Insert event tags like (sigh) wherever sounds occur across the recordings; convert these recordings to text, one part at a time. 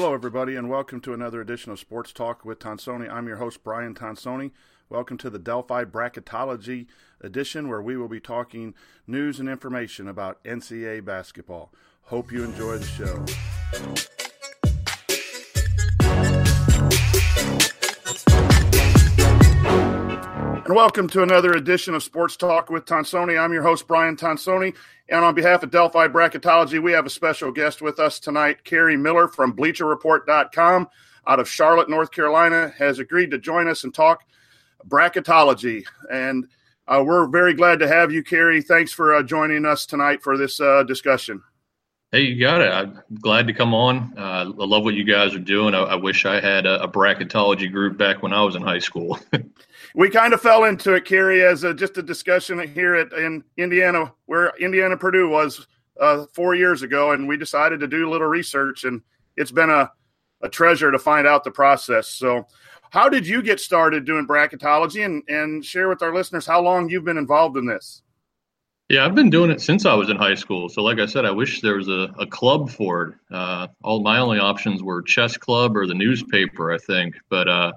Hello, everybody, and welcome to another edition of Sports Talk with Tonsoni. I'm your host, Brian Tonsoni. Welcome to the Delphi Bracketology edition, where we will be talking news and information about NCAA basketball. Hope you enjoy the show. And welcome to another edition of Sports Talk with Tonsoni. I'm your host, Brian Tonsoni. And on behalf of Delphi Bracketology, we have a special guest with us tonight. Kerry Miller from BleacherReport.com out of Charlotte, North Carolina, has agreed to join us and talk bracketology. And uh, we're very glad to have you, Kerry. Thanks for uh, joining us tonight for this uh, discussion. Hey, you got it. I'm glad to come on. Uh, I love what you guys are doing. I, I wish I had a, a, bracketology group back when I was in high school. (laughs) we kind of fell into it, Kerry, as a, just a discussion here at in Indiana, where Indiana Purdue was uh, four years ago, and we decided to do a little research, and it's been a, a treasure to find out the process. So, how did you get started doing bracketology, and and share with our listeners how long you've been involved in this? Yeah, I've been doing it since I was in high school. So, like I said, I wish there was a, a club for it. Uh, all my only options were chess club or the newspaper, I think. But uh,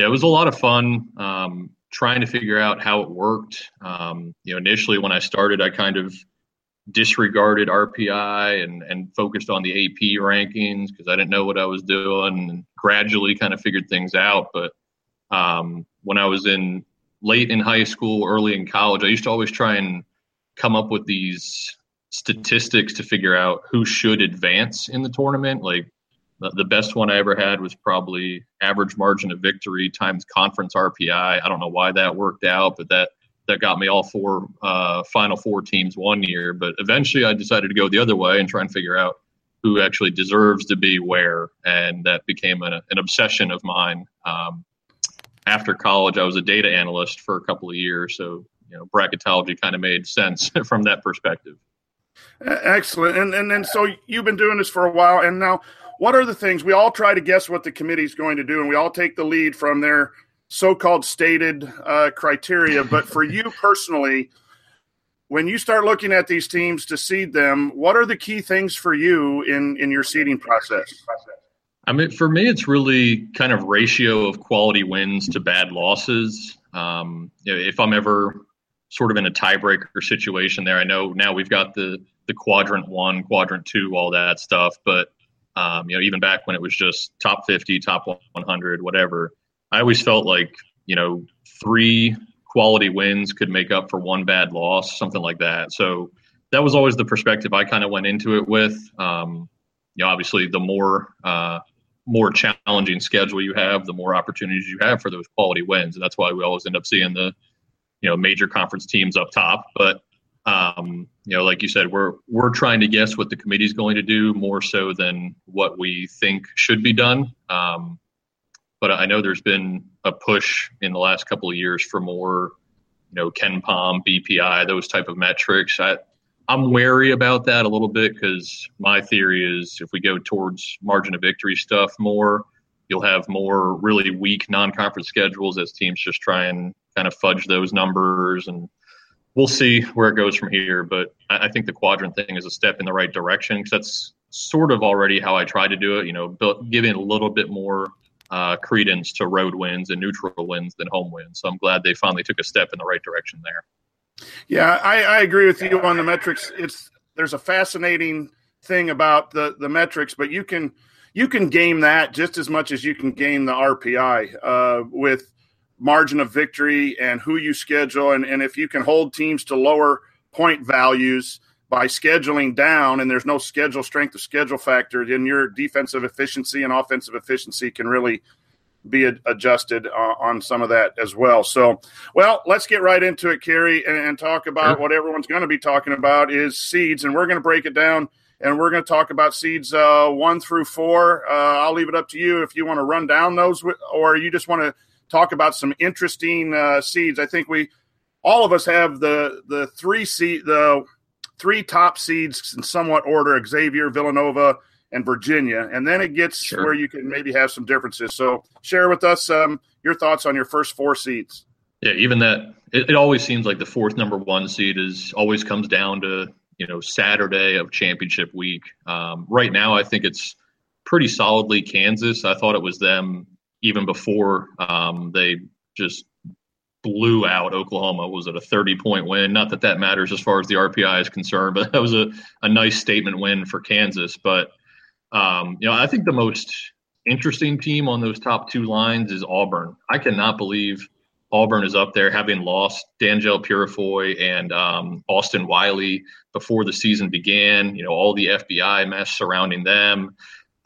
yeah, it was a lot of fun um, trying to figure out how it worked. Um, you know, initially when I started, I kind of disregarded RPI and, and focused on the AP rankings because I didn't know what I was doing and gradually kind of figured things out. But um, when I was in late in high school, early in college, I used to always try and come up with these statistics to figure out who should advance in the tournament. Like the, best one I ever had was probably average margin of victory times conference RPI. I don't know why that worked out, but that that got me all four uh, final four teams one year. But eventually, I decided to go the other way and try and figure out who actually deserves to be where, and that became an, an obsession of mine. Um, after college, I was a data analyst for a couple of years, so you know bracketology kind of made sense (laughs) from that perspective. Excellent, and and and so you've been doing this for a while, and now what are the things we all try to guess what the committee is going to do, and we all take the lead from their so-called stated uh, criteria. But for you personally, when you start looking at these teams to seed them, what are the key things for you in in your seeding process? I mean, for me, it's really kind of ratio of quality wins to bad losses. Um, if I'm ever sort of in a tiebreaker situation there, I know now we've got the the quadrant one, quadrant two, all that stuff, but um, you know, even back when it was just top 50, top 100, whatever, I always felt like, you know, three quality wins could make up for one bad loss, something like that. So that was always the perspective I kind of went into it with. Um, you know, obviously, the more uh, more challenging schedule you have, the more opportunities you have for those quality wins, and that's why we always end up seeing the you know major conference teams up top. But um, you know, like you said, we're we're trying to guess what the committee is going to do more so than what we think should be done. Um, but I know there's been a push in the last couple of years for more, you know, KenPom, BPI, those type of metrics. I, I'm wary about that a little bit because my theory is if we go towards margin of victory stuff more, you'll have more really weak non-conference schedules as teams just try and kind of fudge those numbers and we'll see where it goes from here. But I, think the quadrant thing is a step in the right direction because that's sort of already how I try to do it. You know, giving a little bit more uh, credence to road wins and neutral wins than home wins. So I'm glad they finally took a step in the right direction there. Yeah, I, I agree with you on the metrics. It's there's a fascinating thing about the the metrics, but you can you can game that just as much as you can game the RPI uh, with margin of victory and who you schedule. And, and if you can hold teams to lower point values by scheduling down and there's no schedule strength of schedule factor, then your defensive efficiency and offensive efficiency can really be adjusted uh, on some of that as well. So, well, let's get right into it, Kerry, and, and talk about sure. what everyone's going to be talking about is seeds, and we're going to break it down, and we're going to talk about seeds uh, one through four. Uh, I'll leave it up to you if you want to run down those, or you just want to talk about some interesting uh, seeds. I think we all of us have the the three seed the three top seeds in somewhat order: Xavier, Villanova, and Virginia, and then it gets sure. where you can maybe have some differences. So share with us um, your thoughts on your first four seeds. Yeah, even that it, it always seems like the fourth number one seed is always comes down to you know Saturday of championship week. Um, right now, I think it's pretty solidly Kansas. I thought it was them even before um, they just blew out Oklahoma. Was it a 30 point win? Not that that matters as far as the RPI is concerned, (laughs) but that was a, a nice statement win for Kansas. But, um, you know, I think the most interesting team on those top two lines is Auburn. I cannot believe Auburn is up there having lost Danjel Purifoy and um, Austin Wiley before the season began. You know, all the FBI mess surrounding them.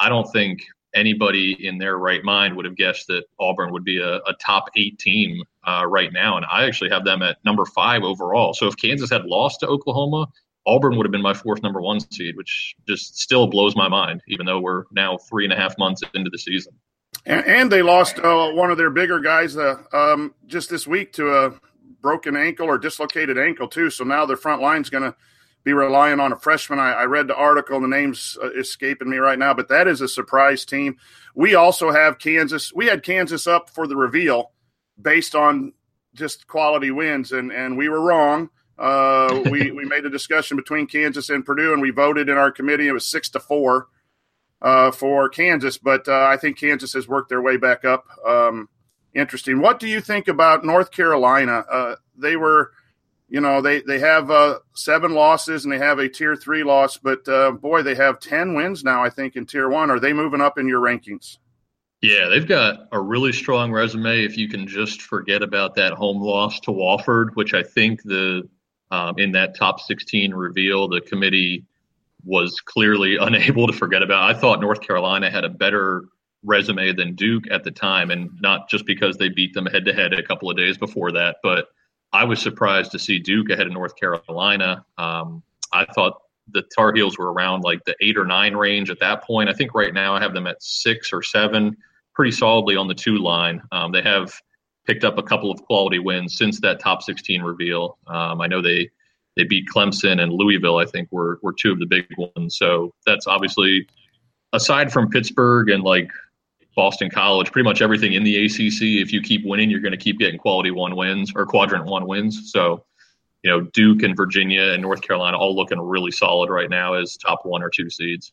I don't think anybody in their right mind would have guessed that Auburn would be a, a top eight team uh, right now. And I actually have them at number five overall. So if Kansas had lost to Oklahoma, Auburn would have been my fourth number one seed, which just still blows my mind, even though we're now three and a half months into the season. And, and they lost uh, one of their bigger guys uh, um, just this week to a broken ankle or dislocated ankle, too. So now their front line's going to be relying on a freshman. I, I read the article, the name's uh, escaping me right now, but that is a surprise team. We also have Kansas. We had Kansas up for the reveal based on just quality wins, and, and we were wrong. Uh, we, (laughs) we made a discussion between Kansas and Purdue, and we voted in our committee. It was six to four uh, for Kansas, but uh, I think Kansas has worked their way back up. Um, interesting. What do you think about North Carolina? Uh, they were – you know they they have uh, seven losses and they have a tier three loss, but uh, boy, they have ten wins now. I think in tier one. Are they moving up in your rankings? Yeah, they've got a really strong resume. If you can just forget about that home loss to Wofford, which I think the um, in that top sixteen reveal, the committee was clearly (laughs) unable to forget about. I thought North Carolina had a better resume than Duke at the time, and not just because they beat them head to head a couple of days before that, but I was surprised to see Duke ahead of North Carolina. Um, I thought the Tar Heels were around like the eight or nine range at that point. I think right now I have them at six or seven, pretty solidly on the two line. Um, they have picked up a couple of quality wins since that top 16 reveal. Um, I know they they beat Clemson and Louisville. I think were were two of the big ones. So that's obviously aside from Pittsburgh and like Boston College, pretty much everything in the ACC. If you keep winning, you're going to keep getting quality one wins or quadrant one wins. So, you know, Duke and Virginia and North Carolina all looking really solid right now as top one or two seeds.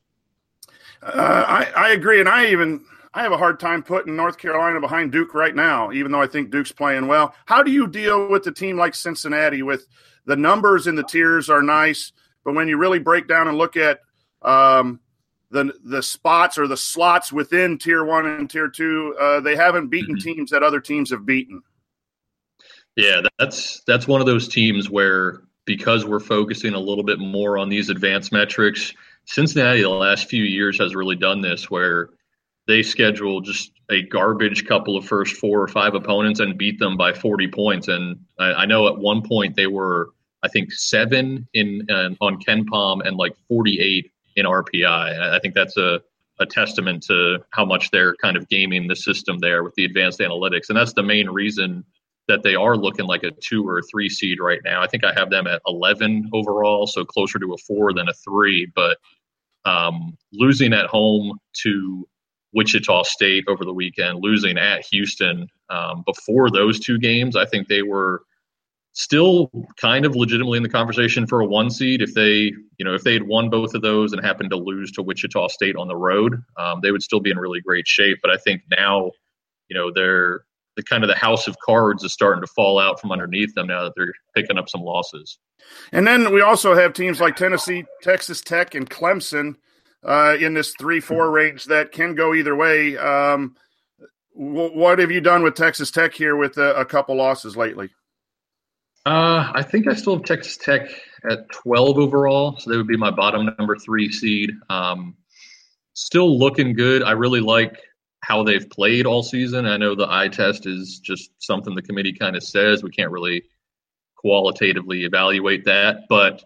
Uh, I, I agree, and I even I have a hard time putting North Carolina behind Duke right now, even though I think Duke's playing well. How do you deal with a team like Cincinnati? With the numbers in the tiers are nice, but when you really break down and look at um, the the spots or the slots within tier one and tier two. Uh, they haven't beaten mm-hmm. teams that other teams have beaten. Yeah, that's that's one of those teams where because we're focusing a little bit more on these advanced metrics, Cincinnati the last few years has really done this where they schedule just a garbage couple of first four or five opponents and beat them by 40 points. And I, I know at one point they were, I think, seven in uh, on KenPom and like 48 in RPI. I think that's a, a testament to how much they're kind of gaming the system there with the advanced analytics. And that's the main reason that they are looking like a two or a three seed right now. I think I have them at 11 overall, so closer to a four than a three. But um, losing at home to Wichita State over the weekend, losing at Houston um, before those two games, I think they were still kind of legitimately in the conversation for a one seed if they you know if they had won both of those and happened to lose to wichita state on the road um, they would still be in really great shape. But i think now you know they're the kind of the house of cards is starting to fall out from underneath them now that they're picking up some losses. And then we also have teams like tennessee texas tech and clemson uh, in this three four range that can go either way. Um, what have you done with texas tech here with a, a couple losses lately uh, I think I still have Texas Tech at 12 overall, so they would be my bottom number three seed. Um, still looking good. I really like how they've played all season. I know the eye test is just something the committee kind of says. We can't really qualitatively evaluate that, but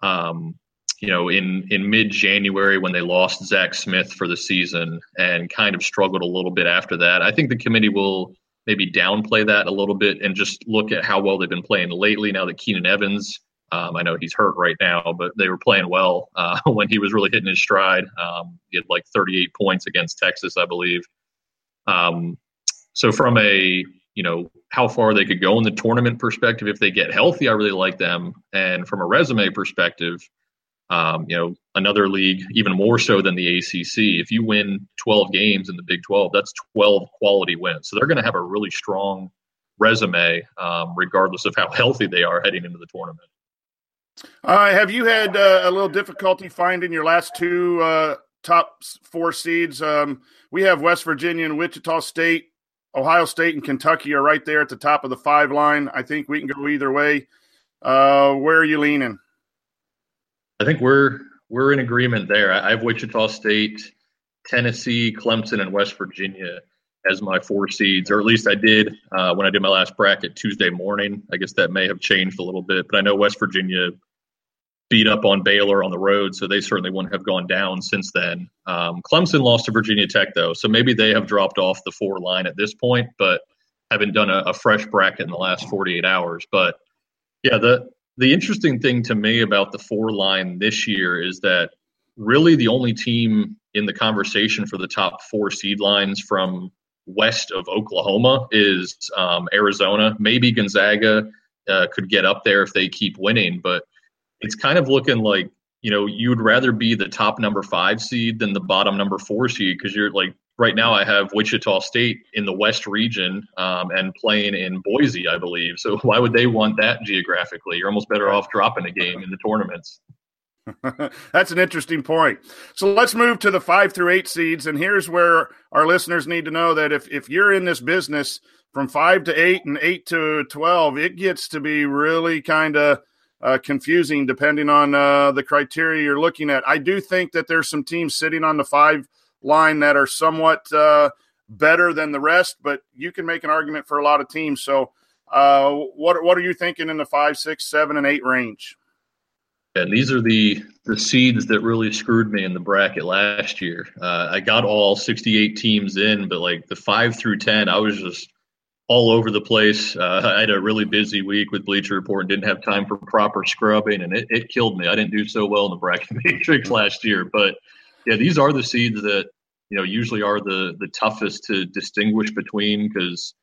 um, you know, in in mid January when they lost Zach Smith for the season and kind of struggled a little bit after that, I think the committee will maybe downplay that a little bit and just look at how well they've been playing lately. Now that Keenan Evans, um, I know he's hurt right now, but they were playing well uh, (laughs) when he was really hitting his stride. Um, he had like 38 points against Texas, I believe. Um, so from a you know how far they could go in the tournament perspective, if they get healthy, I really like them. And from a resume perspective, Um, you know, another league even more so than the ACC. If you win 12 games in the Big 12, that's 12 quality wins. So they're going to have a really strong resume, um, regardless of how (laughs) healthy they are heading into the tournament. Uh, have you had uh, a little difficulty finding your last two uh, top four seeds? Um, we have West Virginia and Wichita State. Ohio State and Kentucky are right there at the top of the five line. I think we can go either way. Uh, where are you leaning? I think we're we're in agreement there. I have Wichita State, Tennessee, Clemson, and West Virginia as my four seeds, or at least I did uh, when I did my last bracket Tuesday morning. I guess that may have changed a little bit, but I know West Virginia beat up on Baylor on the road, so they certainly wouldn't have gone down since then. Um, Clemson lost to Virginia Tech, though, so maybe they have dropped off the four line at this point, but haven't done a, a fresh bracket in the last 48 hours. But yeah, the the interesting thing to me about the four line this year is that really the only team in the conversation for the top four seed lines from west of Oklahoma is um, Arizona. Maybe Gonzaga uh, could get up there if they keep winning, but it's kind of looking like you know you would rather be the top number five seed than the bottom number four seed because you're like right now I have Wichita State in the West region um, and playing in Boise, I believe. So (laughs) why would they want that geographically? You're almost better off dropping a game in the tournaments. (laughs) That's an interesting point. So let's move to the five through eight seeds. And here's where our listeners need to know that if, if you're in this business from five to eight and eight to 12, it gets to be really kind of uh, confusing depending on uh, the criteria you're looking at. I do think that there's some teams sitting on the five line that are somewhat uh, better than the rest, but you can make an argument for a lot of teams. So, uh, what what are you thinking in the five, six, seven, and eight range? And these are the the seeds that really screwed me in the bracket last year. Uh, I got all 68 teams in, but like the five through 10, I was just all over the place. Uh, (laughs) I had a really busy week with Bleacher Report and didn't have time for proper scrubbing, and it, it killed me. I didn't do so well in the bracket (laughs) matrix last year, but yeah, these are the seeds that you know usually are the the toughest to distinguish between because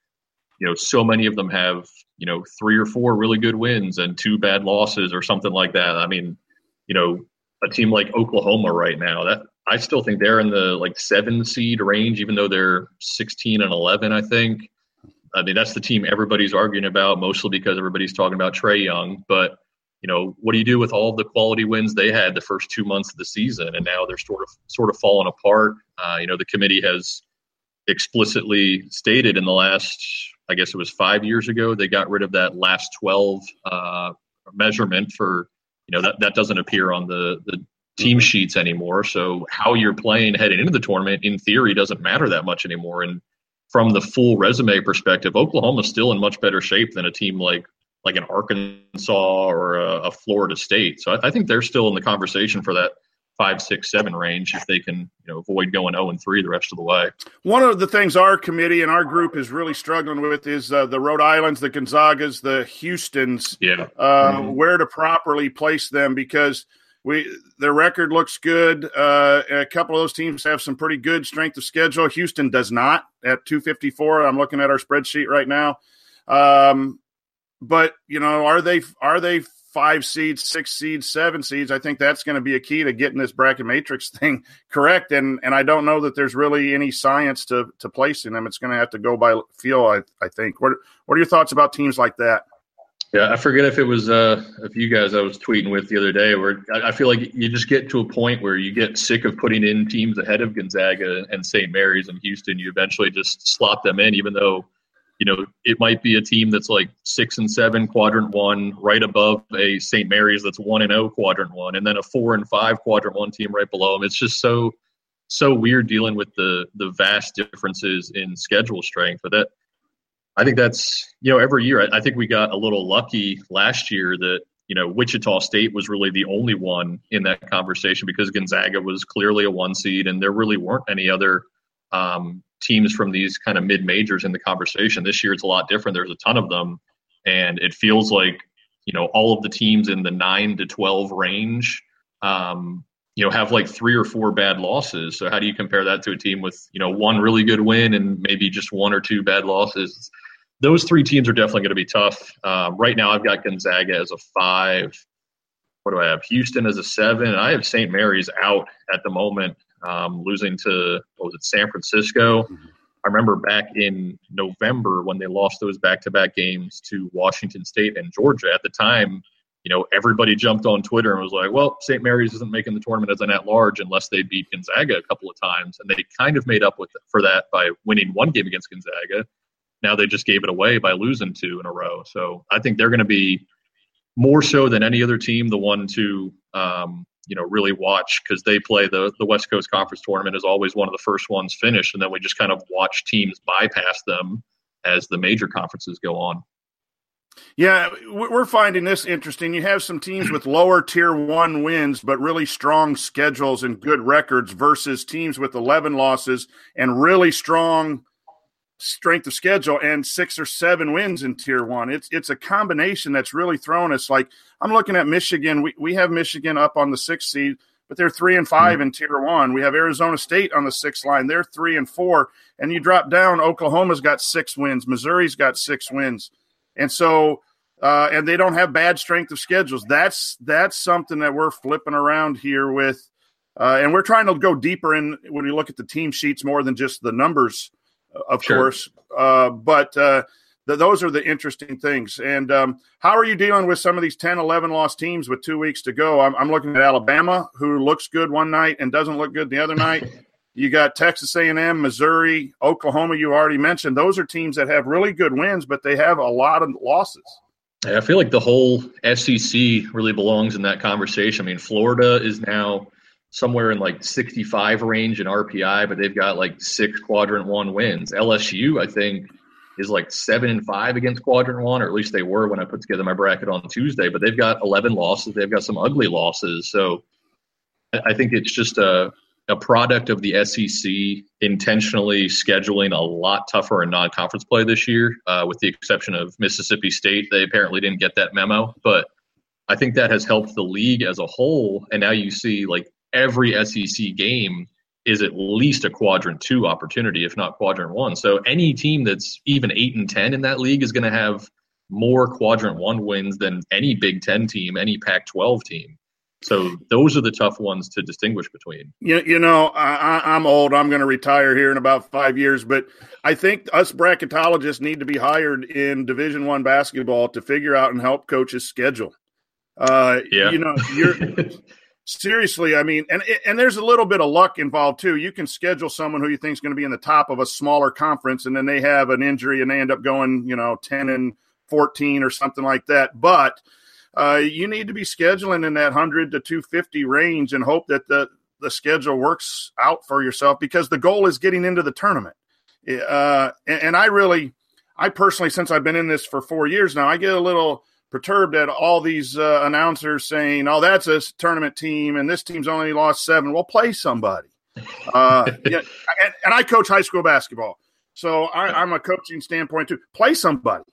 you know so many of them have you know three or four really good wins and two bad losses or something like that. I mean, you know, a team like Oklahoma right now that I still think they're in the like seven seed range, even though they're 16 and 11. I think. I mean, that's the team everybody's arguing about, mostly because everybody's talking about Trae Young. But you know, what do you do with all the quality wins they had the first two months of the season, and now they're sort of sort of falling apart? Uh, you know, the committee has explicitly stated in the last, I guess it was five years ago, they got rid of that last twelve uh, measurement for, you know, that that doesn't appear on the the team mm-hmm. sheets anymore. So how you're playing heading into the tournament, in theory, doesn't matter that much anymore. And from the full resume perspective, Oklahoma's still in much better shape than a team like like an Arkansas or a, a Florida State. So I, I, think they're still in the conversation for that five, six, seven range if they can, you know, avoid going zero and three the rest of the way. One of the things our committee and our group is really struggling with is uh, the Rhode Islands, the Gonzagas, the Houston's, yeah, uh, mm-hmm. where to properly place them because. We, their record looks good. Uh, a couple of those teams have some pretty good strength of schedule. Houston does not at 254. I'm looking at our spreadsheet right now. Um, but you know, are they are they five seeds, six seeds, seven seeds? I think that's going to be a key to getting this bracket matrix (laughs) thing correct. And and I don't know that there's really any science to to placing them. It's going to have to go by feel. I I think. What what are your thoughts about teams like that? Yeah, I forget if it was uh, if you guys I was tweeting with the other day, where I, feel like you just get to a point where you get sick of putting in teams ahead of Gonzaga and St. Mary's and Houston. You eventually just slot them in, even though you know, it might be a team that's like six and seven quadrant one, right above a St. Mary's that's one and zero oh quadrant one, and then a four and five quadrant one team right below them. It's just so so weird dealing with the the vast differences in schedule strength. But that I think that's you know every year. I, I think we got a little lucky last year that you know Wichita State was really the only one in that conversation because Gonzaga was clearly a one seed, and there really weren't any other um, teams from these kind of mid majors in the conversation. This year it's a lot different. There's a ton of them, and it feels like you know all of the teams in the nine to twelve range. Um, you know, have like three or four bad losses. So how do you compare that to a team with you know one really good win and maybe just one or two bad losses? Those three teams are definitely going to be tough. Um, right now, I've got Gonzaga as a five. what do I have? Houston as a seven. I have St. Mary's out at the moment, um, losing to what was it, San Francisco. I remember back in November when they lost those back-to-back games to Washington State and Georgia. At the time, you know, everybody jumped on Twitter and was like, "Well, St. Mary's isn't making the tournament as an at-large unless they beat Gonzaga a couple of times," and they kind of made up with for that by winning one game against Gonzaga. Now they just gave it away by losing two in a row. So I think they're going to be more so than any other team the one to um, you know really watch because they play the the West Coast Conference tournament is always one of the first ones finished, and then we just kind of watch teams bypass them as the major conferences go on. Yeah, we're finding this interesting. You have some teams with lower tier one wins, but really strong schedules and good records versus teams with 11 losses and really strong strength of schedule and six or seven wins in tier one. It's it's a combination that's really thrown us. Like I'm looking at Michigan. We we have Michigan up on the sixth seed, but they're three and 5 mm-hmm. in tier one. We have Arizona State on the sixth line. They're three and four. And you drop down, Oklahoma's got six wins, Missouri's got six wins. And so uh, and they don't have bad strength of schedules. That's that's something that we're flipping around here with. Uh, and we're trying to go deeper in when you look at the team sheets more than just the numbers of sure. course. Uh, but uh, th- those are the interesting things. And um, how are you dealing with some of these 10, 11 lost teams with two weeks to go? I'm, I'm looking at Alabama, who looks good one night and doesn't look good the other night. You got Texas A&M, Missouri, Oklahoma. You already mentioned those are teams that have really good wins, but they have a lot of losses. I feel like the whole SEC really belongs in that conversation. I mean, Florida is now somewhere in like 65 range in RPI, but they've got like six quadrant one wins. LSU, I think, is like seven and five against quadrant one, or at least they were when I put together my bracket on Tuesday, but they've got 11 losses. They've got some ugly losses. So I think it's just a, a product of the SEC intentionally scheduling a lot tougher in non conference play this year, uh, with the exception of Mississippi State. They apparently didn't get that memo, but I think that has helped the league as a whole. And now you see like every SEC game is at least a quadrant two opportunity, if not quadrant one. So any team that's even eight and ten in that league is going to have more quadrant one wins than any Big Ten team, any Pac twelve team. So those are the tough ones to distinguish between. You, you know, I, am old. I'm going to retire here in about five years, but I think us bracketologists need to be hired in Division One basketball to figure out and help coaches schedule. Uh, yeah. You know, you're (laughs) seriously, I mean, and and there's a little bit of luck involved too. You can schedule someone who you think is going to be in the top of a smaller conference, and then they have an injury and they end up going, you know, ten and fourteen or something like that. But uh, you need to be scheduling in that hundred to two fifty range and hope that the the schedule works out for yourself because the goal is getting into the tournament. Uh, and, and I really, I personally, since I've been in this for four years now, I get a little perturbed at all these uh, announcers saying, "Oh, that's a tournament team, and this team's only lost seven. Well, play somebody." Uh, (laughs) yeah, and, and, I coach high school basketball, so I, am a coaching standpoint too. Play somebody.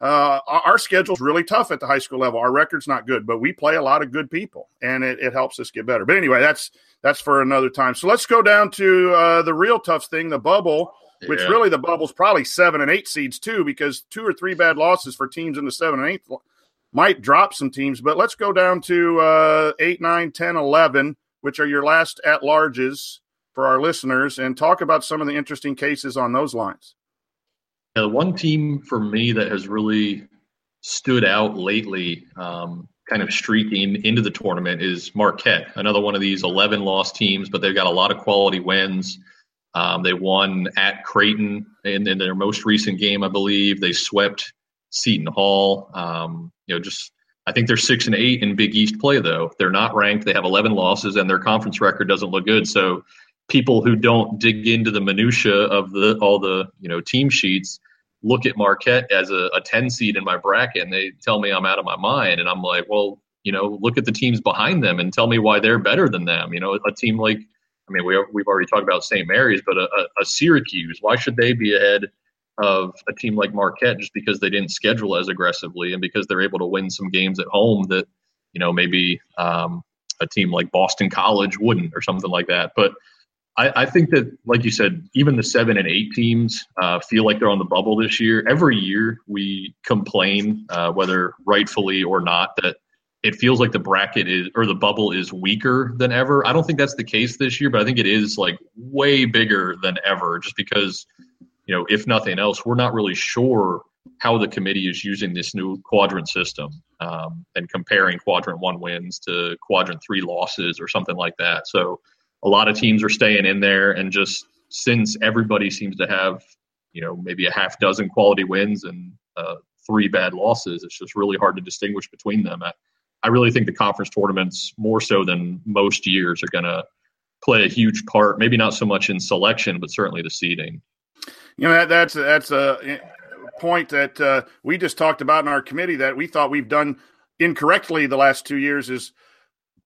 Uh, our, schedule's really tough at the high school level. Our record's not good, but we play a lot of good people, and it, it helps us get better. But anyway, that's that's for another time. So let's go down to uh, the real tough thing, the bubble which yeah. really the bubble's probably seven and eight seeds too, because two or three bad losses for teams in the seven and eight might drop some teams. But let's go down to uh, eight, nine, 10, 11, which are your last at larges for our listeners, and talk about some of the interesting cases on those lines. Yeah, the one team for me that has really stood out lately, um, kind of streaking into the tournament, is Marquette. Another one of these 11 loss teams, but they've got a lot of quality wins. Um, they won at Creighton in, in, their most recent game, I believe. They swept Seton Hall. Um, you know, just I think they're six and eight in Big East play, though. They're not ranked. They have 11 losses, and their conference record doesn't look good. So, people who don't dig into the minutia of the all the you know team sheets look at Marquette as a, a 10 seed in my bracket, and they tell me I'm out of my mind. And I'm like, well, you know, look at the teams behind them and tell me why they're better than them. You know, a team like I mean, we, we've already talked about St. Mary's, but a, a, Syracuse, why should they be ahead of a team like Marquette just because they didn't schedule as aggressively and because they're able to win some games at home that, you know, maybe um, a team like Boston College wouldn't or something like that. But I, I think that, like you said, even the seven and eight teams uh, feel like they're on the bubble this year. Every year we complain, uh, whether rightfully or not, that it feels like the bracket is or the bubble is weaker than ever. I don't think that's the case this year, but I think it is like way bigger than ever just because, you know, if nothing else, we're not really sure how the committee is using this new quadrant system um, and comparing quadrant one wins to quadrant three losses or something like that. So a lot of teams are staying in there and just since everybody seems to have, you know, maybe a half dozen quality wins and uh, three bad losses, it's just really hard to distinguish between them. I, I really think the conference tournaments, more so than most years, are going to play a huge part. Maybe not so much in selection, but certainly the seeding. You know that, that's that's a point that uh, we just talked about in our committee that we thought we've done incorrectly the last two years is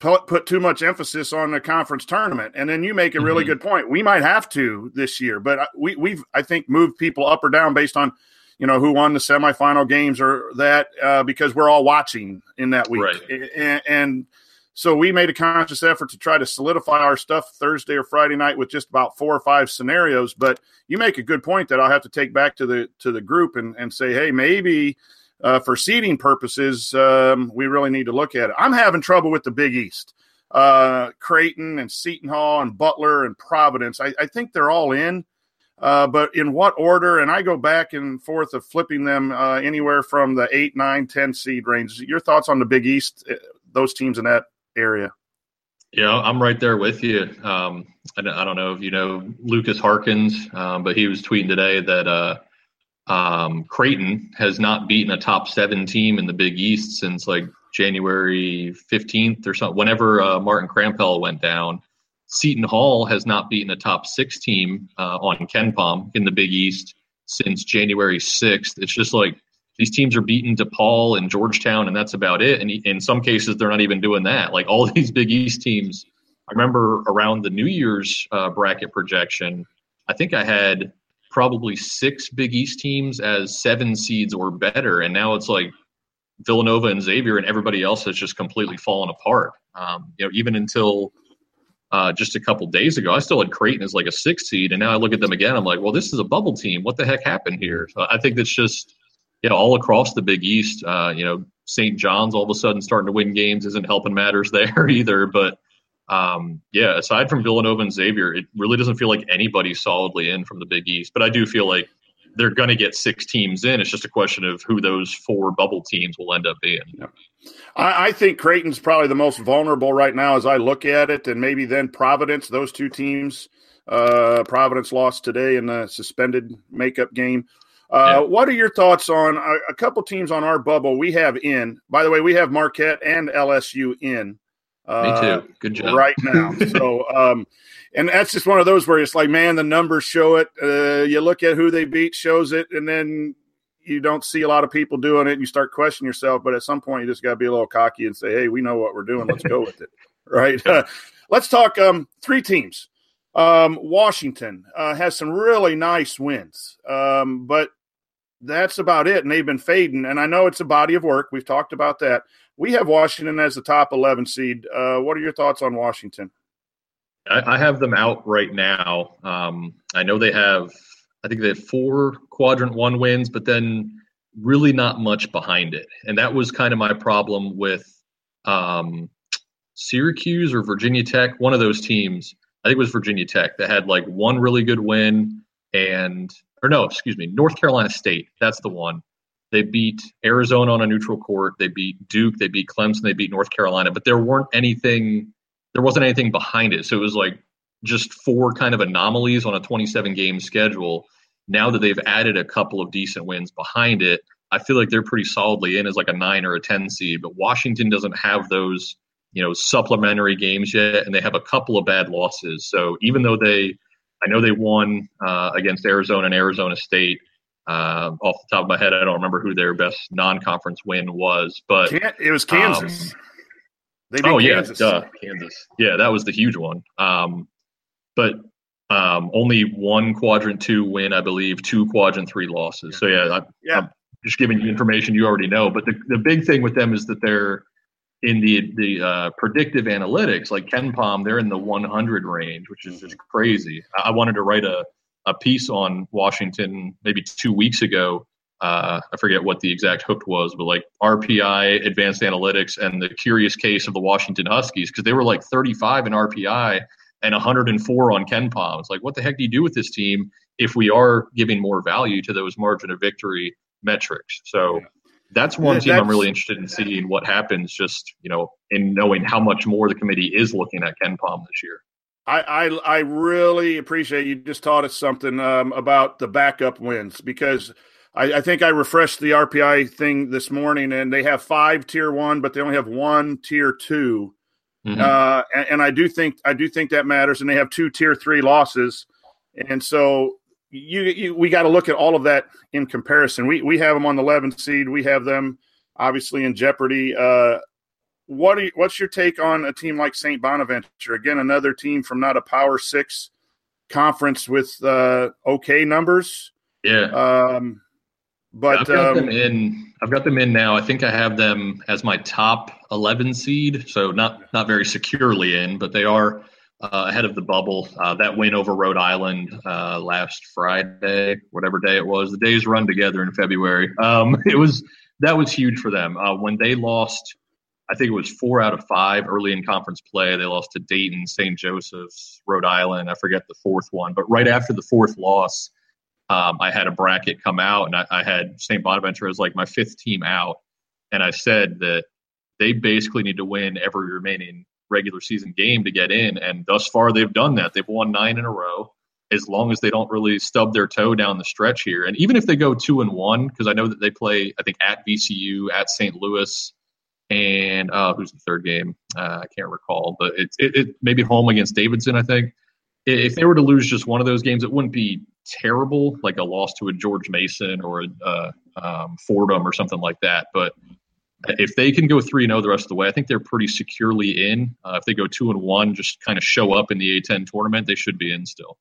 put, put too much emphasis on the conference tournament. And then you make a really mm-hmm. good point. We might have to this year, but uh, we, we've I think moved people up or down based on you know who won the semifinal games or that uh, because we're all watching in that week. Right. and, and, so we made a conscious effort to try to solidify our stuff thursday or friday night with just about four or five scenarios. But you make a good point that i'll have to take back to the to the group and, and say hey maybe uh, for seeding purposes um, we really need to look at it. I'm having trouble with the big east. Uh, creighton and seton hall and butler and providence. I, I think they're all in uh, but in what order? And I go back and forth of flipping them uh, anywhere from the eight, nine, ten seed range. Your thoughts on the Big East? Uh, those teams in that area. Yeah, I'm right there with you. Um, I, I, don't know if you know Lucas Harkins, um, but he was tweeting today that uh, um, Creighton has not beaten a top seven team in the Big East since like January 15th or something. Whenever uh, Martin Krampelj went down, Seton Hall has not beaten a top six team uh, on KenPom in the Big East since January 6th. It's just like these teams are beaten DePaul and Georgetown, and that's about it. And in some cases, they're not even doing that. Like all (laughs) these Big East teams, I remember around the New Year's uh, bracket projection, I think I had probably six Big East teams as seven seeds or better, and now it's like Villanova and Xavier, and everybody else has just completely fallen apart. Um, you know, even until uh, just a couple days ago. I still had Creighton as like a six seed, and now I look at them again. I'm like, well, this is a bubble team. What the heck happened here? So I think that's just you know all across the Big East. Uh, you know, St. John's all of a sudden starting to win games isn't helping matters (laughs) there either. But um, yeah, aside from Villanova and Xavier, it really doesn't feel like anybody's solidly in from the Big East. But I do feel like they're going to get six teams in. It's just a question of who those four bubble teams will end up being. Yeah. I, I, think Creighton's probably the most vulnerable right now as I look at it, and maybe then Providence. Those two teams. Uh, Providence lost today in the suspended makeup game. Uh, yeah. What are your thoughts on a, a, couple teams on our bubble we have in? By the way, we have Marquette and LSU in. Uh, Me too. Good job. Right now. (laughs) so, um, and that's just one of those where it's like, man, the numbers show it. Uh, you look at who they beat, shows it, and then you don't see a lot of people doing it, and you start questioning yourself. But at some point, you just got to be a little cocky and say, "Hey, we know what we're doing. Let's go with it." (laughs) Right? Uh, (laughs) let's talk um, three teams. Um, Washington uh, has some really nice wins, um, but that's about it. And they've been fading. And I know it's a body of work. We've talked about that. We have Washington as the top 11 seed. Uh, what are your thoughts on Washington? I, I have them out right now. Um, I know they have, I think they have four quadrant one wins, but then really not much behind it. And that was kind of my problem with um, Syracuse or Virginia Tech, one of those teams. I think it was Virginia Tech that had like one really good win and, or no, excuse me, North Carolina State. That's the one. They beat Arizona on a neutral court. They beat Duke. They beat Clemson. They beat North Carolina. But there weren't anything there wasn't anything behind it. So it was like just four kind of anomalies on a 27 game schedule. Now that they've added a couple of decent wins behind it, I feel like they're pretty solidly in as like a nine or a 10 seed. But Washington doesn't have those, you know, supplementary games yet, and they have a couple of bad losses. So even though they, I know they won uh, against Arizona and Arizona State. Uh, off the top of my head, I don't remember who their best non-conference win was, but it was Kansas. Um, they oh Kansas. yeah, duh, Kansas. Yeah, that was the huge one. Um, but um, only one quadrant two win, I believe, two quadrant three losses. So yeah, I, yeah. I'm just giving you information you already know. But the the big thing with them is that they're in the the uh, predictive analytics, like KenPom, they're in the 100 range, which is just crazy. I wanted to write a a piece on Washington maybe two weeks ago uh, I forget what the exact hook was, but like RPI, advanced analytics, and the curious case of the Washington Huskies because they were like 35 in RPI and 104 on KenPom. It's like, what the heck do you do with this team if we are giving more value to those margin of victory metrics? So that's one yeah, team that's, I'm really interested in seeing what happens. Just you know, in knowing how much more the committee is looking at KenPom this year. I, I, I really appreciate you just taught us something um, about the backup wins because I, I, think I refreshed the RPI thing this morning and they have five tier one, but they only have one tier 2 mm-hmm. uh, and, and, I do think I do think that matters, and they have two tier three losses, and so you, you we got to look at all of that in comparison. We we have them on the 11th seed. We have them obviously in jeopardy. Uh, what you, what's your take on a team like St. Bonaventure? Again, another team from not a Power Six conference with uh, okay numbers. Yeah. Um, but I've got um, them in. I've got them in now. I think I have them as my top eleven seed, so not not very securely in, but they are uh, ahead of the bubble. Uh, that win over Rhode Island uh, last Friday, whatever day it was, the days run together in February. Um, (laughs) it was that was huge for them uh, when they lost I think it was four out of five early in conference play. They lost to Dayton, St. Joseph's, Rhode Island. I forget the fourth one, but right after the fourth loss, um, I had a bracket come out, and I, I had St. Bonaventure as like my fifth team out, and I said that they basically need to win every remaining regular season game to get in, and thus far they've done that. They've won nine in a row. As long as they don't really stub their toe down the stretch here, and even if they go two and one, because I know that they play, I think at VCU, at St. Louis, and uh, who's the third game? Uh, I can't recall, but it's it, it maybe home against Davidson. I think if they were to lose just one of those games, it wouldn't be terrible, like a loss to a George Mason or a uh, um, Fordham or something like that. But if they can go three and zero oh the rest of the way, I think they're pretty securely in. Uh, if they go two and one, just kind of show up in the A10 tournament, they should be in still.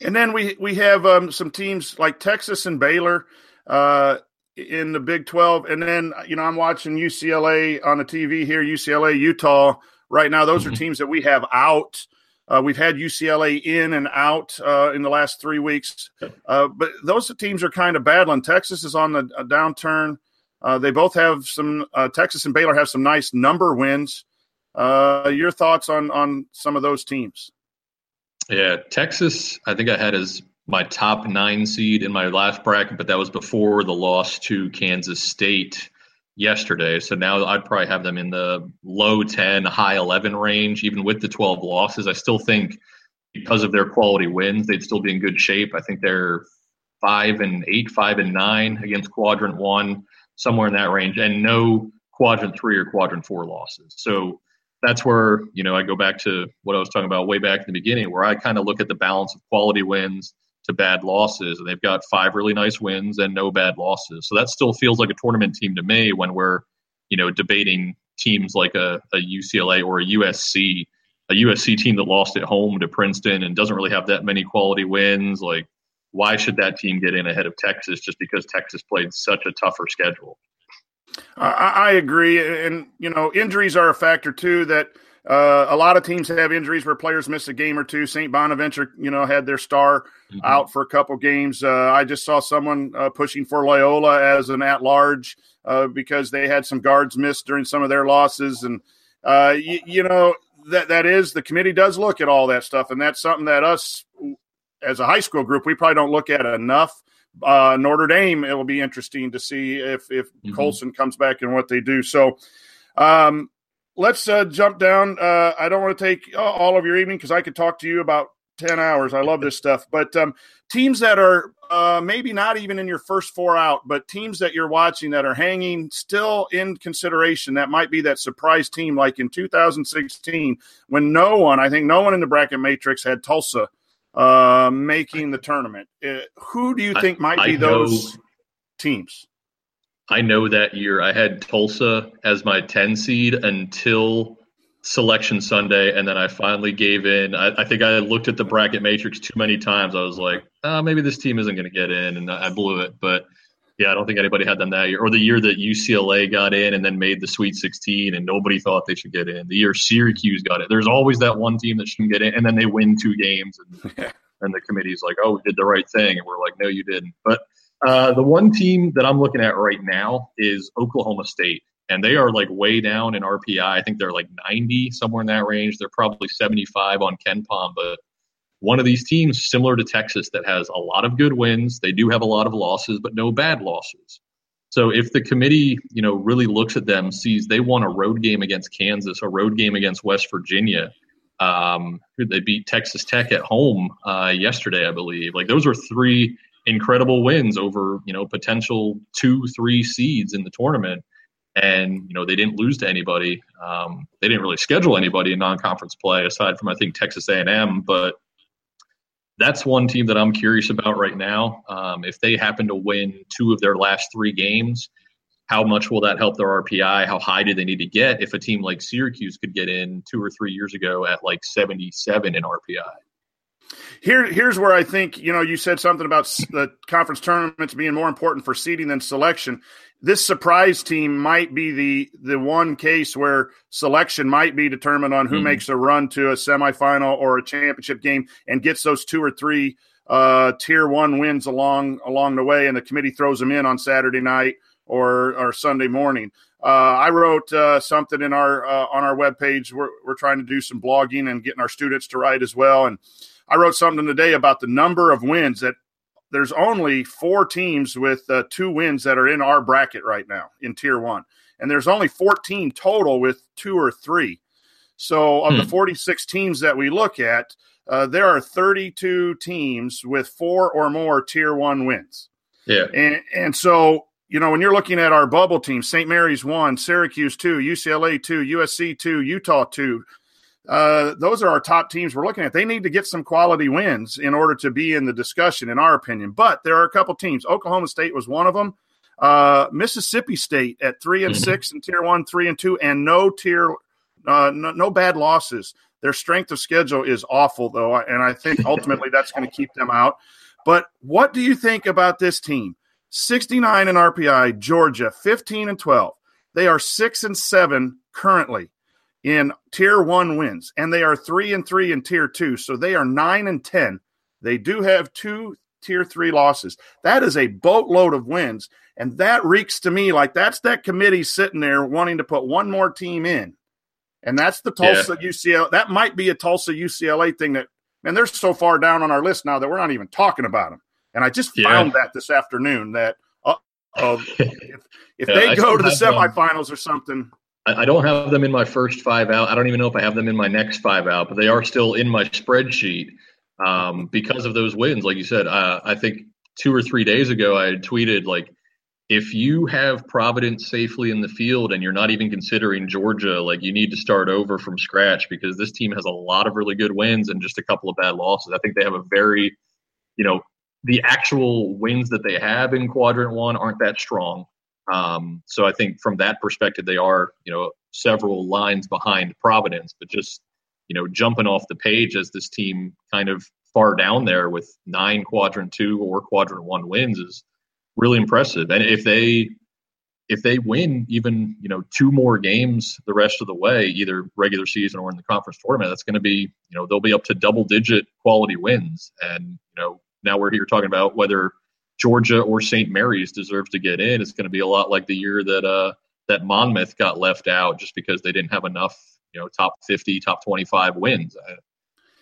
And then we we have um, some teams like Texas and Baylor. Uh, in the Big 12. And then, you know, I'm watching UCLA on the TV here, UCLA, Utah right now. Those mm-hmm. are teams that we have out. Uh, we've had UCLA in and out uh, in the last three weeks. Uh, but those teams are kind of battling. Texas is on the downturn. Uh, they both have some, uh, Texas and Baylor have some nice number wins. Uh, your thoughts on, on some of those teams? Yeah, Texas, I think I had as my top nine seed in my last bracket, but that was before the loss to Kansas State yesterday. So now I'd probably have them in the low 10, high 11 range, even with the 12 losses. I still think because of their quality wins, they'd still be in good shape. I think they're five and eight, five and nine against quadrant one, somewhere in that range, and no quadrant three or quadrant four losses. So that's where, you know, I go back to what I was talking about way back in the beginning, where I kind of look at the balance of quality wins to bad losses. And they've got five really nice wins and no bad losses. So that still feels like a tournament team to me when we're, you know, debating teams like a, a UCLA or a USC, a USC team that lost at home to Princeton and doesn't really have that many quality wins. Like, why should that team get in ahead of Texas just because Texas played such a tougher schedule? I, I agree. And, you know, injuries are a factor too that – uh, a lot of teams have injuries where players miss a game or two. St. Bonaventure, you know, had their star mm-hmm. out for a couple games. Uh, I just saw someone uh, pushing for Loyola as an at-large uh, because they had some guards missed during some of their losses, and uh, y- you know that that is the committee does look at all that stuff, and that's something that us as a high school group we probably don't look at enough. Uh, Notre Dame, it will be interesting to see if if mm-hmm. Colson comes back and what they do. So. Um, let's uh, jump down. Uh, I don't want to take all of your evening because I could talk to you about 10 hours. I love this stuff. But um, teams that are uh, maybe not even in your first four out, but teams that you're watching that are hanging still in consideration, that might be that surprise team like in 2016 when no one, I think no one in the bracket matrix had Tulsa uh, making the tournament. Uh, who do you think might be those teams? I know that year I had Tulsa as my 10 seed until selection Sunday, and then I finally gave in. I, I think I looked at the bracket matrix too many times. I was like, oh, maybe this team isn't going to get in, and I blew it. But yeah, I don't think anybody had them that year. Or the year that UCLA got in and then made the Sweet 16, and nobody thought they should get in. The year Syracuse got it. There's always that one team that shouldn't get in, and then they win two games, and, (laughs) and the committee's like, oh, we did the right thing. And we're like, no, you didn't. But Uh, the one team that I'm looking at right now is Oklahoma State, and they are like way down in RPI. I think they're like 90 somewhere in that range. They're probably 75 on KenPom, but one of these teams similar to Texas that has a lot of good wins. They do have a lot of losses, but no bad losses. So if the committee, you know, really looks at them, sees they won a road game against Kansas, a road game against West Virginia, um, they beat Texas Tech at home uh, yesterday, I believe. Like those are three incredible wins over you know potential two, three seeds in the tournament, and you know they didn't lose to anybody. Um, they didn't really schedule anybody in non-conference play aside from I think Texas A&M, but that's one team that I'm curious about right now. Um, if they happen to win two of their last three games, how much will that help their RPI? How high do they need to get if a team like Syracuse could get in two or three years ago at like 77 in RPI? Here, here's where I think you know you said something about the conference tournaments being more important for seeding than selection. This surprise team might be the the one case where selection might be determined on who mm-hmm. makes a run to a semifinal or a championship game and gets those two or three uh, tier one wins along along the way, and the committee throws them in on Saturday night or or Sunday morning. Uh, I wrote uh, something in our uh, on our webpage. We're we're trying to do some blogging and getting our students to write as well, and I wrote something today about the number of wins that there's only four teams with uh, two wins that are in our bracket right now in tier one. And there's only 14 total with two or three. So of hmm. the 46 teams that we look at, uh, there are 32 teams with four or more tier one wins. Yeah. And, and so, you know, when you're looking at our bubble team, St. Mary's one, Syracuse two, UCLA two, USC two, Utah two, uh, those are our top teams we're looking at. They need to get some quality wins in order to be in the discussion, in our opinion. But there are a couple teams. Oklahoma State was one of them. Uh, Mississippi State at three and mm-hmm. six in tier one, three and two, and no tier, uh, no, no, bad losses. Their strength of schedule is awful, though, and I think (laughs) ultimately that's going to keep them out. But what do you think about this team? 69 in RPI, Georgia, 15 and 12. They are six and seven currently in tier one wins, and they are three and three in tier two. So they are nine and 10. They do have two tier three losses. That is a boatload of wins. And that reeks to me like that's that committee sitting there wanting to put one more team in. And that's the Tulsa yeah. UCLA. That might be a Tulsa UCLA thing that, and they're so far down on our list now that we're not even talking about them. And I just yeah. found that this afternoon that uh, if, if (laughs) yeah, they go to the semifinals them. or something, I don't have them in my first five out. I don't even know if I have them in my next five out, but they are still in my spreadsheet um, because of those wins. Like you said, uh, I think two or three days ago I had tweeted like, if you have Providence safely in the field and you're not even considering Georgia, like you need to start over from scratch because this team has a lot of really good wins and just a couple of bad losses. I think they have a very, you know, the actual wins that they have in quadrant one aren't that strong. Um, so I think from that perspective, they are, you know, several lines behind Providence, but just, you know, jumping off the page as this team kind of far down there with nine quadrant two or quadrant one wins is really impressive. And if they, if they win even, you know, two more games the rest of the way, either regular season or in the conference tournament, that's going to be, you know, they'll be up to double digit quality wins. And, you know, now we're here talking about whether Georgia or St. Mary's deserves to get in. It's going to be a lot like the year that uh, that Monmouth got left out just because they didn't have enough, you know, top 50, top 25 wins.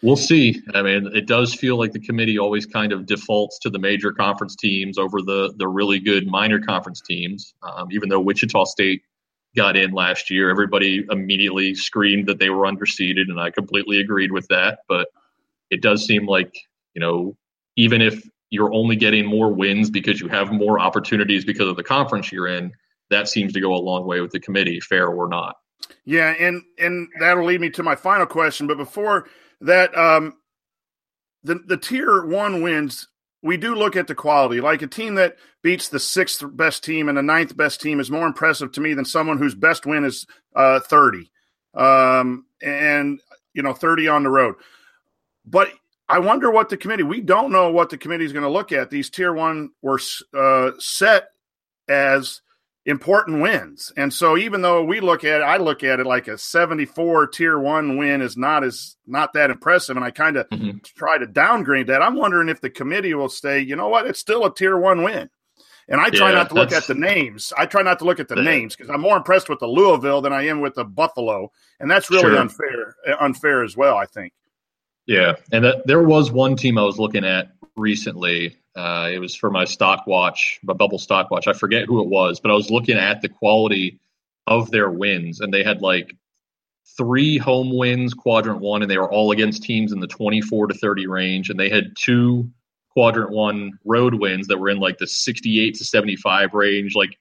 we'll see. I mean, it does feel like the committee always kind of defaults to the major conference teams over the the really good minor conference teams. Um, even though Wichita State got in last year, everybody immediately screamed that they were underseeded, and I completely agreed with that. But it does seem like you know, even if you're only getting more wins because you have more opportunities because of the conference you're in, that seems to go a long way with the committee, fair or not. Yeah, and and that'll lead me to my final question. But before that, um, the the tier one wins, we do look at the quality. Like a team that beats the sixth best team and the ninth best team is more impressive to me than someone whose best win is uh, thirty, um, and you know thirty on the road. But I wonder what the committee. We don't know what the committee is going to look at. These tier one were uh, set as important wins, and so even though we look at it, I look at it like a seventy-four tier one win is not as not that impressive, and I kind of mm-hmm. try to downgrade that. I'm wondering if the committee will say, you know what, it's still a tier one win. And I try yeah, not to look at the names. I try not to look at the, the names because I'm more impressed with the Louisville than I am with the Buffalo, and that's really sure. unfair. Unfair as well, I think. Yeah, and that, there was one team I was looking at recently. Uh, it was for my stock watch, my bubble stock watch. I forget who it was, but I was looking at the quality of their wins, and they had like three home wins, quadrant one, and they were all against teams in the 24 to 30 range, and they had two quadrant one road wins that were in like the 68 to 75 range. Like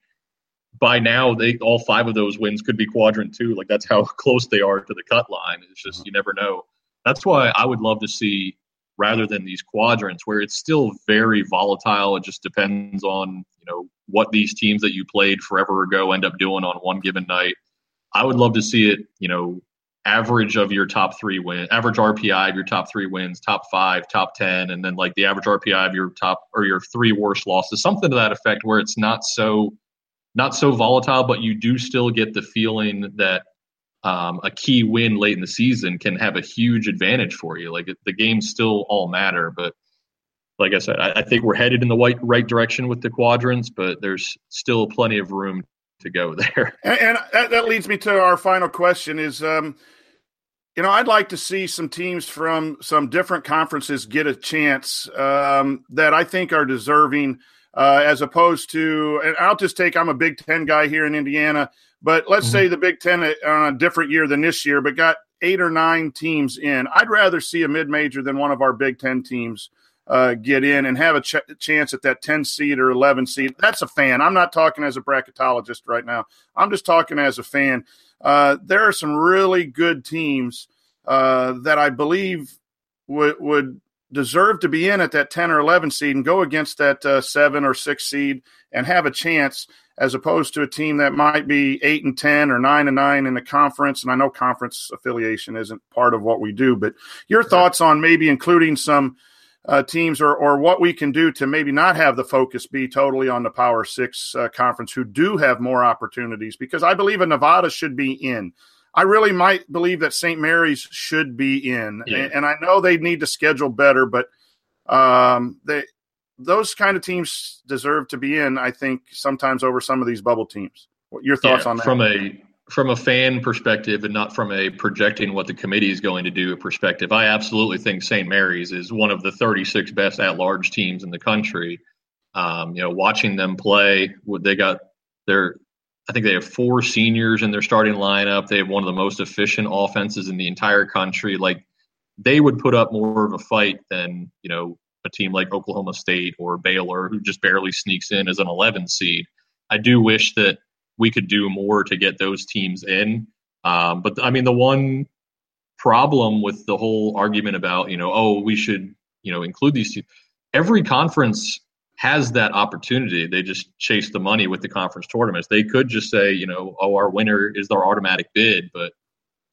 by now, they all five of those wins could be quadrant two. Like that's how (laughs) close they are to the cut line. It's just you never know. That's why I would love to see rather than these quadrants where it's still very volatile. It just depends on you know what these teams that you played forever ago end up doing on one given night. I would love to see it, you know, average of your top three win, average RPI of your top three wins, top five, top ten, and then like the average RPI of your top or your three worst losses, something to that effect, where it's not so not so volatile, but you do still get the feeling that um, a key win late in the season can have a huge advantage for you. Like the games still all matter, but like I said, I, I think we're headed in the right right direction with the quadrants, but there's still plenty of room to go (laughs) there. And, and that, that, leads me to our final question: is um, you know, I'd like to see some teams from some different conferences get a chance um, that I think are deserving, uh, as opposed to, and I'll just take, I'm a Big Ten guy here in Indiana, but let's mm-hmm. say the Big Ten on a different year than this year, but got eight or nine teams in. I'd rather see a mid major than one of our Big Ten teams uh, get in and have a ch- chance at that 10 seed or 11 seed. That's a fan. I'm not talking as a bracketologist right now. I'm just talking as a fan. Uh, there are some really good teams uh, that I believe would would deserve to be in at that 10 or 11 seed and go against that uh, seven or six seed and have a chance as opposed to a team that might be eight and 10 or nine and nine in the conference. And I know conference affiliation isn't part of what we do, but your thoughts on maybe including some uh, teams or, or what we can do to maybe not have the focus be totally on the Power Six uh, conference who do have more opportunities because I believe a Nevada should be in. I really might believe that St. Mary's should be in, yeah. and, and, I know they need to schedule better, but um, they those kind of teams deserve to be in. I think sometimes over some of these bubble teams. What your thoughts yeah, on that? From a from a fan perspective and not from a projecting what the committee is going to do perspective, I absolutely think St. Mary's is one of the 36 best at large teams in the country. Um, you know, watching them play, they got their, I think they have four seniors in their starting lineup. They have one of the most efficient offenses in the entire country. Like they would put up more of a fight than, you know, a team like Oklahoma State or Baylor who just barely sneaks in as an 11 seed. I do wish that we could do more to get those teams in. Um, but I mean, the one problem with the whole argument about you know, oh, we should you know include these two. Every conference has that opportunity. They just chase the money with the conference tournaments. They could just say, you know, oh, our winner is our automatic bid, but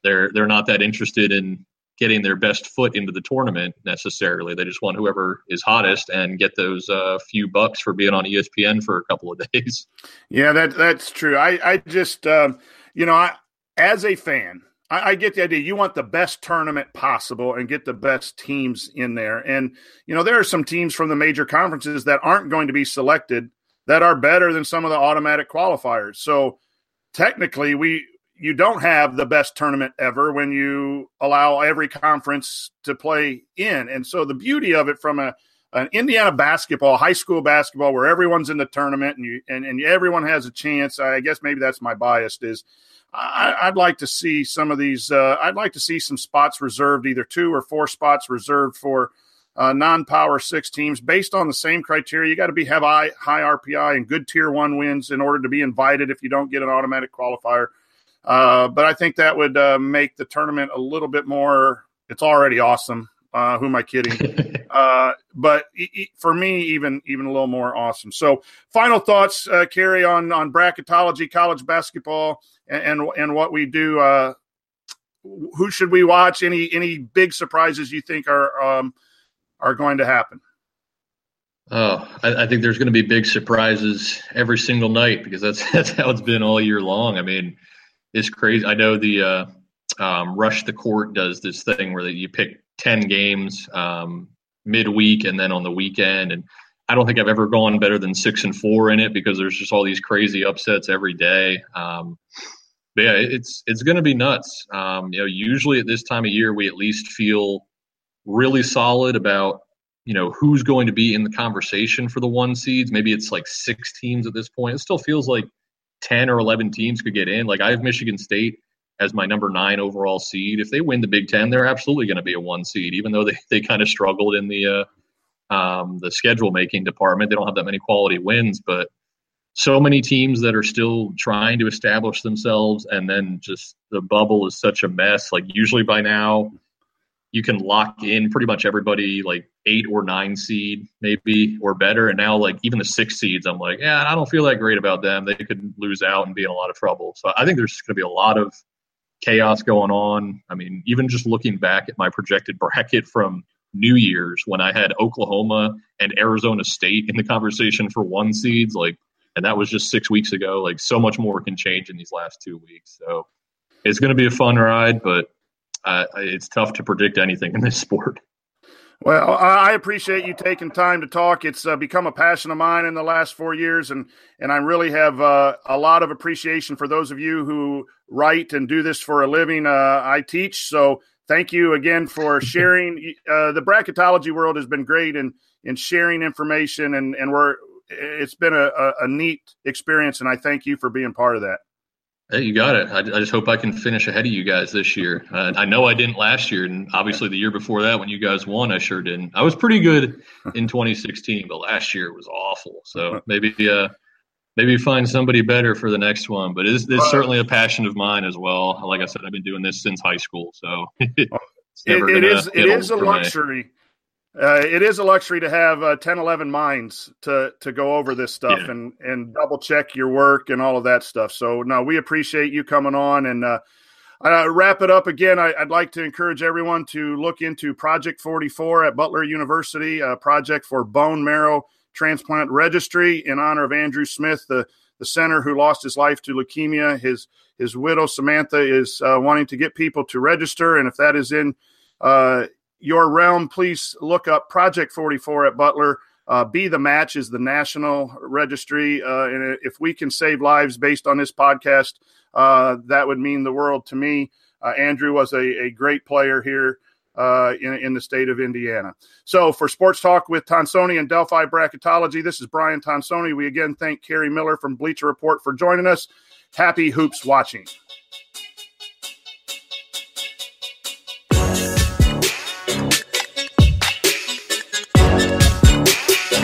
they're they're not that interested in getting their best foot into the tournament necessarily. They just want whoever is hottest and get those uh, few bucks for being on ESPN for a couple of (laughs) days. Yeah, that that's true. I I just um, you know I as a fan. I, I get the idea. You want the best tournament possible and get the best teams in there. And, you know, there are some teams from the major conferences that aren't going to be selected that are better than some of the automatic qualifiers. So technically, we you don't have the best tournament ever when you allow every conference to play in. And so the beauty of it from a an Indiana basketball, high school basketball, where everyone's in the tournament and you and, and everyone has a chance. I guess maybe that's my bias is I, would like to see some of these. Uh, I'd like to see some spots reserved, either two or four spots reserved for uh, non-power six teams based on the same criteria. You got to be have high, high RPI and good tier one wins in order to be invited. If you don't get an automatic qualifier, uh, but I think that would uh, make the tournament a little bit more. It's already awesome. Uh, who am I kidding? (laughs) uh, but e- e- for me, even even a little more awesome. So, final thoughts, uh, Kerry, on on bracketology, college basketball, and and, and what we do. Uh, who should we watch? Any any big surprises you think are um, are going to happen? Oh, I, I, think there's going to be big surprises every single night because that's (laughs) that's how it's been all year long. I mean, it's crazy. I know the uh, um, Rush the Court does this thing where you pick ten games um, midweek and then on the weekend, and I don't think I've ever gone better than six and four in it because there's just all these crazy upsets every day. Um, but yeah, it's it's going to be nuts. Um, you know, usually at this time of year, we at least feel really solid about you know who's going to be in the conversation for the one seeds. Maybe it's like six teams at this point. It still feels like ten or eleven teams could get in. Like I have Michigan State as my number nine overall seed. If they win the Big Ten, they're absolutely going to be a one seed, even though they, they kind of struggled in the uh, um, the schedule making department. They don't have that many quality wins, but so many teams that are still trying to establish themselves, and then just the bubble is such a mess. Like usually by now, you can lock in pretty much everybody like eight or nine seed maybe or better, and now like even the six seeds, I'm like, yeah, I don't feel that great about them. They could lose out and be in a lot of trouble. So I think there's going to be a lot of chaos going on. I mean, even just looking back at my projected (laughs) bracket from New Year's when I had Oklahoma and Arizona State in the conversation for one seeds, like, and that was just six weeks ago. Like, so much more can change in these last two weeks. So it's going to be a fun ride, but uh, it's tough to predict anything in this sport. Well, I appreciate you taking time to talk. It's uh, become a passion of mine in the last four years, and and I really have uh, a lot of appreciation for those of you who write and do this for a living. Uh, I teach, so thank you again for (laughs) sharing. Uh, the bracketology world has been great in in sharing information, and and we're it's been a, a, a neat experience, and I thank you for being part of that. Hey, you got it. I, I, just hope I can finish ahead of you guys this year. Uh, I know I didn't last year, and obviously the year before that, when you guys won, I sure didn't. I was pretty good in 2016, but last year was awful. So (laughs) maybe, uh, maybe find somebody better for the next one. But it's, it's certainly a passion of mine as well. Like I said, I've been doing this since high school, so (laughs) it, it is it is a luxury. Uh, it is a luxury to have uh, 10, 11 minds to to go over this stuff yeah. and and double check your work and all of that stuff. So no, we appreciate you coming on and uh, uh, wrap it up again. I, would like to encourage everyone to look into Project 44 at Butler University, a project for bone marrow transplant registry in honor of Andrew Smith, the the center who lost his life to leukemia. His his widow Samantha is uh, wanting to get people to register, and if that is in uh, your realm, please look up Project 44 at Butler. Uh, Be the Match is the national registry. Uh, and if we can save lives based on this podcast, uh, that would mean the world to me. Uh, Andrew was a, a, great player here uh, in, in, the state of Indiana. So for Sports Talk with Tonsoni and Delphi Bracketology, this is Brian Tonsoni. We again thank Kerry Miller from Bleacher Report for joining us. Happy hoops watching.